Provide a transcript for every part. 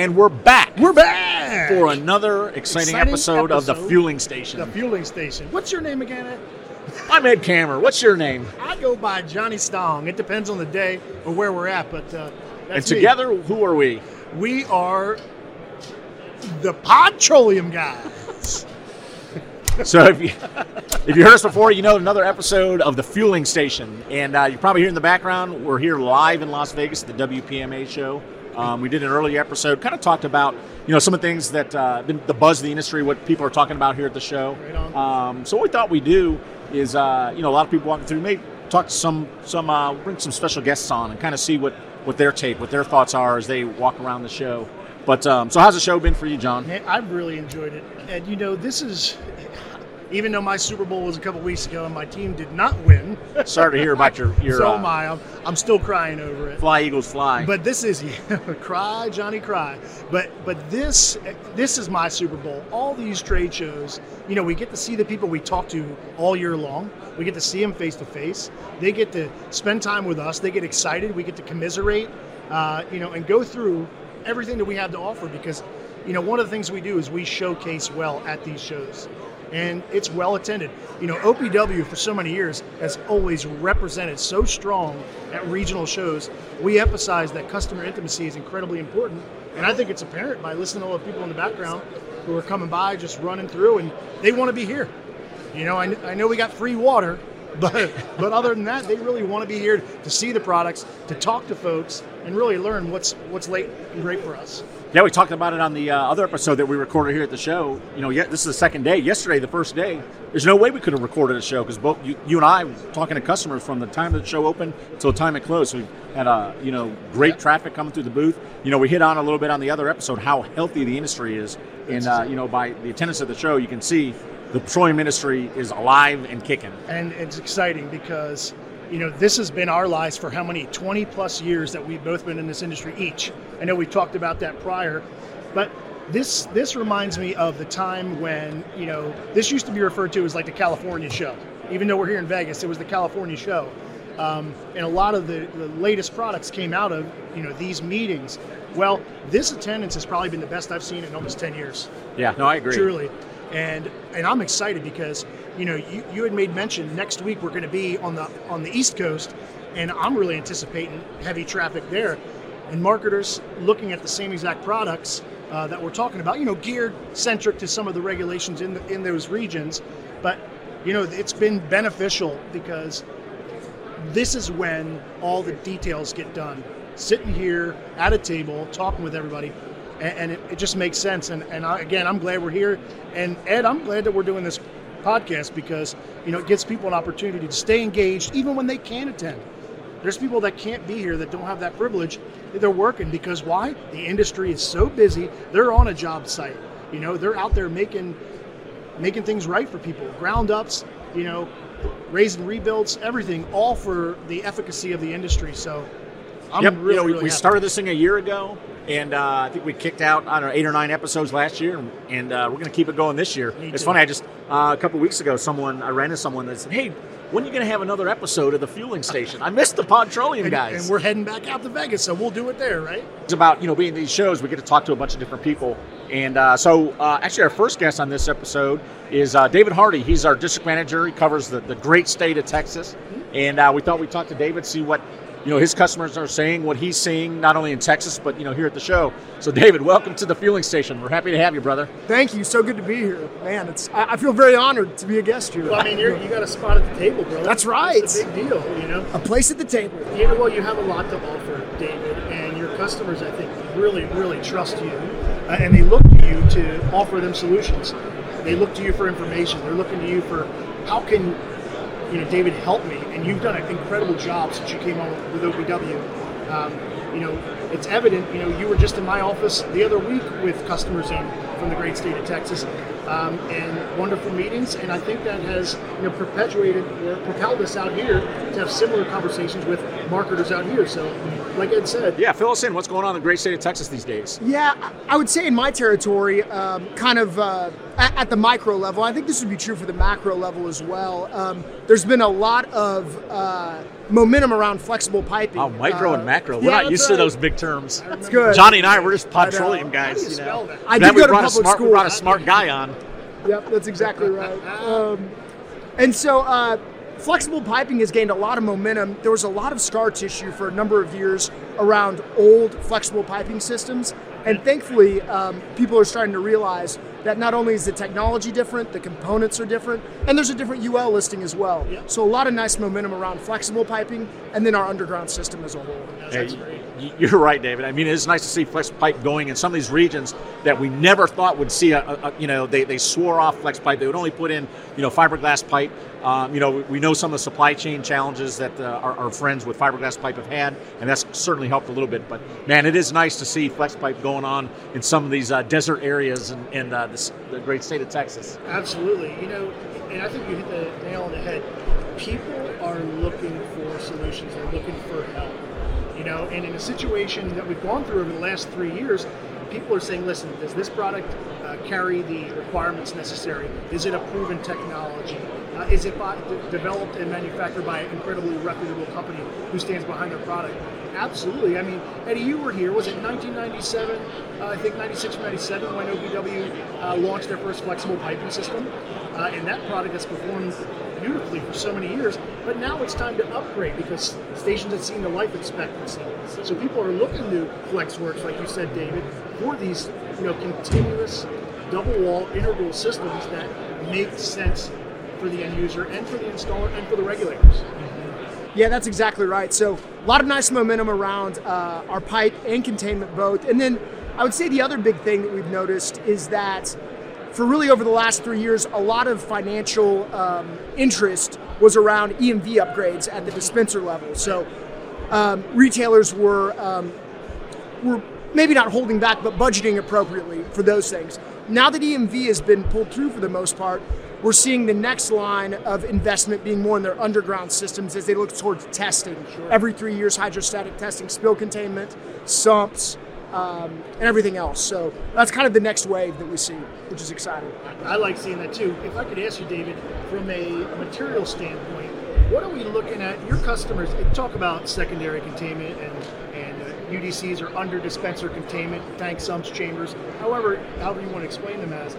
And we're back We're back for another exciting, Exciting episode, of the. Fueling Station. the fueling station. What's your name again? Ed? I'm Ed Kammerer. What's your name? I go by Johnny Stong. It depends on the day or where we're at, but uh, and that's me. together, who are we? we are the Podtroleum guys. So if you if you heard us before, you know another episode of the Fueling Station, and uh, you probably hear in the background we're here live in Las Vegas at the WPMA show. Um, we did an earlier episode, kind of talked about you know some of the things that uh, been the buzz of the industry, what people are talking about here at the show. Right. Um, so what we thought we'd do is uh, you know a lot of people walking through, maybe talk to some some uh, bring some special guests on and kind of see what what their take, what their thoughts are as they walk around the show. But um, so how's the show been for you, John? Man, I've really enjoyed it. And you know, this is even though my Super Bowl was a couple weeks ago and my team did not win. Sorry to hear about your your so uh, am I. I'm, I'm still crying over it. fly Eagles fly. But this is cry, Johnny, cry. But but this this is my Super Bowl. All these trade shows, you know, we get to see the people we talk to all year long. We get to see them face to face. They get to spend time with us. They get excited. We get to commiserate, uh, you know, and go through everything that we have to offer because, you know, one of the things we do is we showcase well at these shows. And it's well attended. You know, OPW for so many years has always represented so strong at regional shows. We emphasize that customer intimacy is incredibly important. And I think it's apparent by listening to all the people in the background who are coming by, just running through, and they want to be here. You know, I, I know we got free water, but but other than that, they really want to be here to see the products, to talk to folks, and really learn what's what's late and great for us. Yeah, we talked about it on the uh, other episode that we recorded here at the show. You know, yeah, this is the second day. Yesterday, the first day, there's no way we could have recorded a show because both you, you and I were talking to customers from the time the show opened till the time it closed. We had uh, you know great traffic coming through the booth. You know, we hit on a little bit on the other episode how healthy the industry is, and uh, you know by the attendance of the show, you can see the petroleum industry is alive and kicking. and it's exciting because you know this has been our lives for how many 20 plus years that we've both been in this industry each. I know we talked about that prior but this this reminds me of the time when you know this used to be referred to as like the california show. Even though we're here in vegas it was the california show. Um, and a lot of the, the latest products came out of you know these meetings. Well this attendance has probably been the best i've seen in almost 10 years. Yeah, no, I agree. truly and and i'm excited because you know you, you had made mention next week we're going to be on the on the east coast and i'm really anticipating heavy traffic there and marketers looking at the same exact products uh, that we're talking about you know geared centric to some of the regulations in the, in those regions but you know it's been beneficial because this is when all the details get done. Sitting here at a table, talking with everybody, and, and it, it just makes sense. And, and I, again, I'm glad we're here. And Ed, I'm glad that we're doing this podcast because you know it gives people an opportunity to stay engaged even when they can't attend. There's people that can't be here that don't have that privilege. They're working because why? The industry is so busy. They're on a job site. You know, they're out there making making things right for people. Ground ups, you know, raising rebuilds, everything, all for the efficacy of the industry. So I'm yep. really, you know, we, really we started this thing a year ago, and uh, I think we kicked out I don't know eight or nine episodes last year, and, and uh, we're going to keep it going this year. It's funny. I just uh, a couple weeks ago, someone I ran into someone that said, "Hey, when are you going to have another episode of the fueling station? I missed the Podtroleum and, guys." and we're heading back out to Vegas, so we'll do it there, right? it's about you know being these shows we get to talk to a bunch of different people and uh, so uh, actually our first guest on this episode is uh, david hardy he's our district manager he covers the, the great state of texas and uh, we thought we'd talk to david see what you know his customers are saying what he's seeing not only in texas but you know here at the show so david welcome to the fueling station we're happy to have you brother Thank you. So good to be here, man. It's I, I feel very honored to be a guest here. Well, I mean, you're, you got a spot at the table, bro. That's right. It's a big deal, you know. a place at the table. You know, well, you have a lot to offer, David, and your customers, I think, really, really trust you, uh, and they look to you to offer them solutions. They look to you for information. They're looking to you for how can, you know, David helped me, and you've done an incredible job since you came on with OPW. Um, you know, it's evident. You know, you were just in my office the other week with customers in from the great state of Texas, um, and wonderful meetings. And I think that has you know perpetuated or propelled us out here to have similar conversations with marketers out here. So, like Ed said, yeah fill us in what's going on in the great state of texas these days Yeah, I- would say in my territory, um, kind of uh, at, the micro level, I think this would be true for the macro level as well. Um, there's been a lot of uh, momentum around flexible piping. Oh, micro Uh, and macro. We're yeah, not used to those big terms. That's good. Johnny and I, we're just petroleum guys. you you know. that? I did go to a public smart, we brought a smart guy on. Yep, that's exactly right. Um, and so, uh, flexible piping has gained a lot of momentum. There was a lot of scar tissue for a number of years around old flexible piping systems, and thankfully, um, people are starting to realize that not only is the technology different, the components are different, and there's a different UL listing as well. So, a lot of nice momentum around flexible piping, and then our underground system as a whole. Yeah, y- you're right, David. I mean, it is nice to see flex pipe going in some of these regions that we never thought would see. A, a, you know, they, they swore off flex pipe. They would only put in, you know, fiberglass pipe. Um, you know, we- we know some of the supply chain challenges that uh, our, our friends with fiberglass pipe have had, and that's certainly helped a little bit. But man, it is nice to see flex pipe going on in some of these uh, desert areas in, in uh, this, the great state of Texas. Absolutely. You know, and I think you hit the nail on the head. People are looking for solutions. They're looking for help. You know, and in a situation that we've gone through over the last three years, people are saying, "Listen, does this product uh, carry the requirements necessary? Is it a proven technology? Uh, is it by, de- developed and manufactured by an incredibly reputable company who stands behind their product?" Absolutely. I mean, Eddie, you were here. Was it 1997? Uh, I think 96 or 97 when OPW uh, launched their first flexible piping system, uh, and that product has performed beautifully for so many years. But now it's time to upgrade because stations have seen the life expectancy. So people are looking to FlexWorks, like you said, David, for these you know continuous double wall integral systems that make sense for the end user and for the installer and for the regulators. Yeah, that's exactly right. So a lot of nice momentum around uh, our pipe and containment both. And then I would say the other big thing that we've noticed is that for really over the last three years, a lot of financial um, interest was around EMV upgrades at the dispenser level. So um, retailers were um, were maybe not holding back, but budgeting appropriately for those things. Now that EMV has been pulled through for the most part, we're seeing the next line of investment being more in their underground systems as they look towards testing. Every three years, hydrostatic testing, spill containment, sumps, um, and everything else. So that's kind of the next wave that we see, which is exciting. I like seeing that too. If I could ask you, David, from a material standpoint, what are we looking at? Your customers talk about secondary containment and and uh, UDCs are under dispenser containment, tank sumps, chambers. However, however you want to explain them as.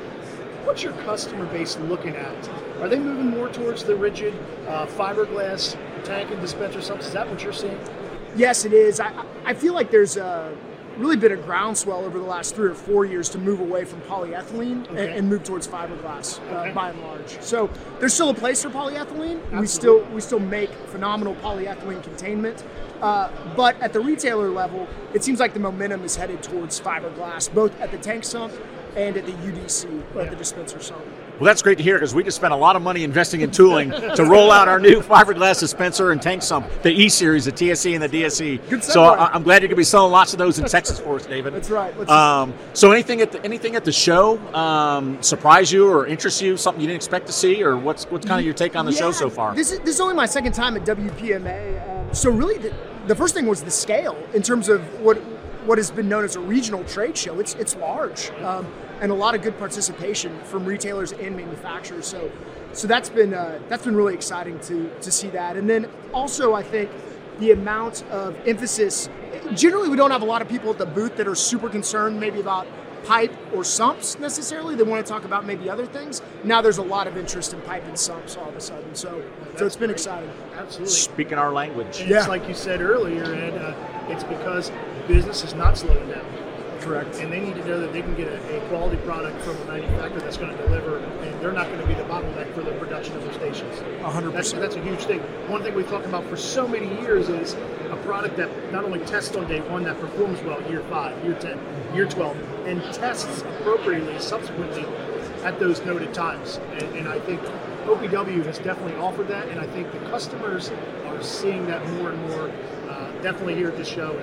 What's your customer base looking at? Are they moving more towards the rigid uh, fiberglass tank and dispenser sumps? Is that what you're seeing? Yes, it is. I, I feel like there's a, really been a groundswell over the last three or four years to move away from polyethylene and, Okay. and move towards fiberglass, Okay. uh, by and large. So there's still a place for polyethylene. We still we still make phenomenal polyethylene containment, uh, but at the retailer level, it seems like the momentum is headed towards fiberglass, both at the tank sump and at the UDC or at the dispenser sump. Well, that's great to hear because we just spent a lot of money investing in tooling to roll out our new fiberglass dispenser and tank sump, the E series, the TSE and the DSE. Good so. I, I'm glad you're going to be selling lots of those in Texas for us, David. That's right. Um, so anything at the, anything at the show um, surprise you or interest you? Something you didn't expect to see, or what's what's kind of your take on the show so far? This is this is only my second time at WPMA. Um, so really, the, the first thing was the scale in terms of what what has been known as a regional trade show. It's it's large um, and a lot of good participation from retailers and manufacturers. So so that's been uh, that's been really exciting to to see that. And then also I think the amount of emphasis. Generally, we don't have a lot of people at the booth that are super concerned maybe about pipe or sumps necessarily. They want to talk about maybe other things. Now there's a lot of interest in pipe and sumps all of a sudden. So so it's been great. exciting. Absolutely. Speaking our language. And Yeah. it's like you said earlier, Ed, uh, it's because business is not slowing down. Correct. And they need to know that they can get a, a quality product from a manufacturer that's going to deliver, and they're not going to be the bottleneck for the production of their stations. A hundred That's, percent. that's a huge thing. One thing we've talked about for so many years is a product that not only tests on day one, that performs well year five, year 10, year 12, and tests appropriately subsequently at those noted times. And, and I think OPW has definitely offered that, and I think the customers are seeing that more and more, uh, definitely here at this show.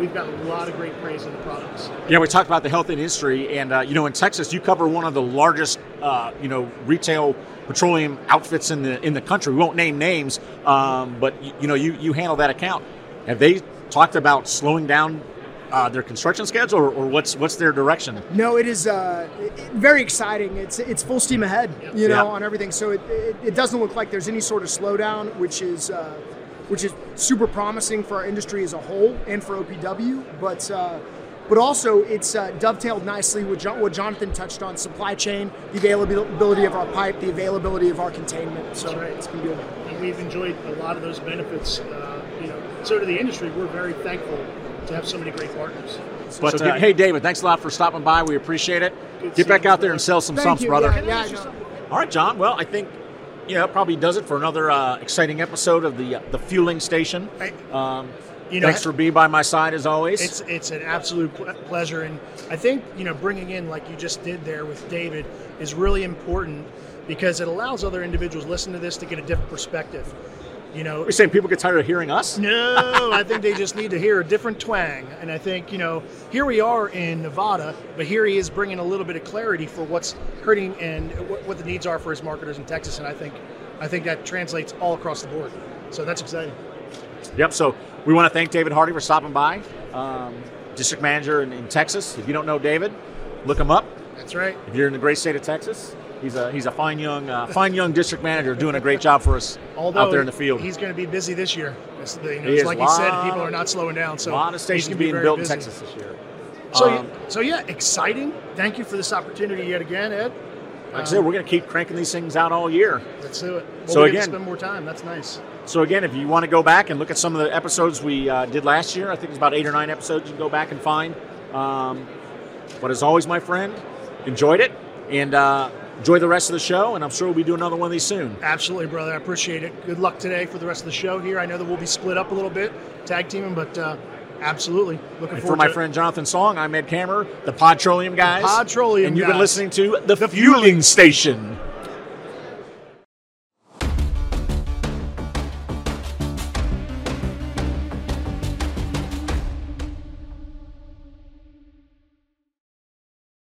We've got a lot of great praise in the products. Yeah, we talked about the health industry, and uh, you know, in Texas, you cover one of the largest, uh, you know, retail petroleum outfits in the in the country. We won't name names, um, but you, you know, you you handle that account. Have they talked about slowing down uh, their construction schedule, or, or what's what's their direction? No, it is uh, very exciting. It's it's full steam ahead, you know, Yeah. on everything. So it, it, it doesn't look like there's any sort of slowdown, which is uh, which is super promising for our industry as a whole and for OPW. But uh, but also it's uh, dovetailed nicely with John, what Jonathan touched on: supply chain, the availability of our pipe, the availability of our containment. So That's right. it's been good. and we've enjoyed a lot of those benefits. Uh, you know, so to the industry, we're very thankful to have so many great partners. But So uh, hey, David, thanks a lot for stopping by. We appreciate it. Get back out there and sell some Thank sumps, you. brother. Yeah, yeah, no. All right, John. Well, I think know that probably does it for another uh, exciting episode of the uh, the fueling station. Um, you know, thanks for being by my side as always. It's it's an absolute ple- pleasure, and I think you know bringing in like you just did there with David is really important because it allows other individuals listen to this to get a different perspective. You know, You're saying people get tired of hearing us? no, I think they just need to hear a different twang, and I think you know here we are in Nevada, but here he is bringing a little bit of clarity for what's hurting and what, what the needs are for his marketers in Texas, and I think I think that translates all across the board. So that's exciting. Yep. So we want to thank David Hardy for stopping by, um, district manager in, in Texas. If you don't know David, look him up. That's right. If you're in the great state of Texas, he's a he's a fine young uh, fine young district manager doing a great job for us Although out there in the field. he's going to be busy this year. It's, the- you know, He like you said, people are not slowing down. So a lot of stations be being very built busy. in Texas this year. So, Um, so yeah, exciting. Thank you for this opportunity yet again, Ed. Like I said, we're going to keep cranking these things out all year. Let's do it. Well, So again- spend more time. That's nice. So again, if you want to go back and look at some of the episodes we uh, did last year, I think it's about eight or nine episodes you can go back and find. Um, but as always, my friend, enjoyed it and uh, enjoy the rest of the show. And I'm sure we'll be doing another one of these soon. Absolutely, brother. I appreciate it. Good luck today for the rest of the show here. I know that we'll be split up a little bit, tag teaming, but uh, absolutely looking And forward for my friend Jonathan Stong, I'm Ed Kammerer, the Podtroleum guys. Podtroleum And you've been listening to the, Fueling Station.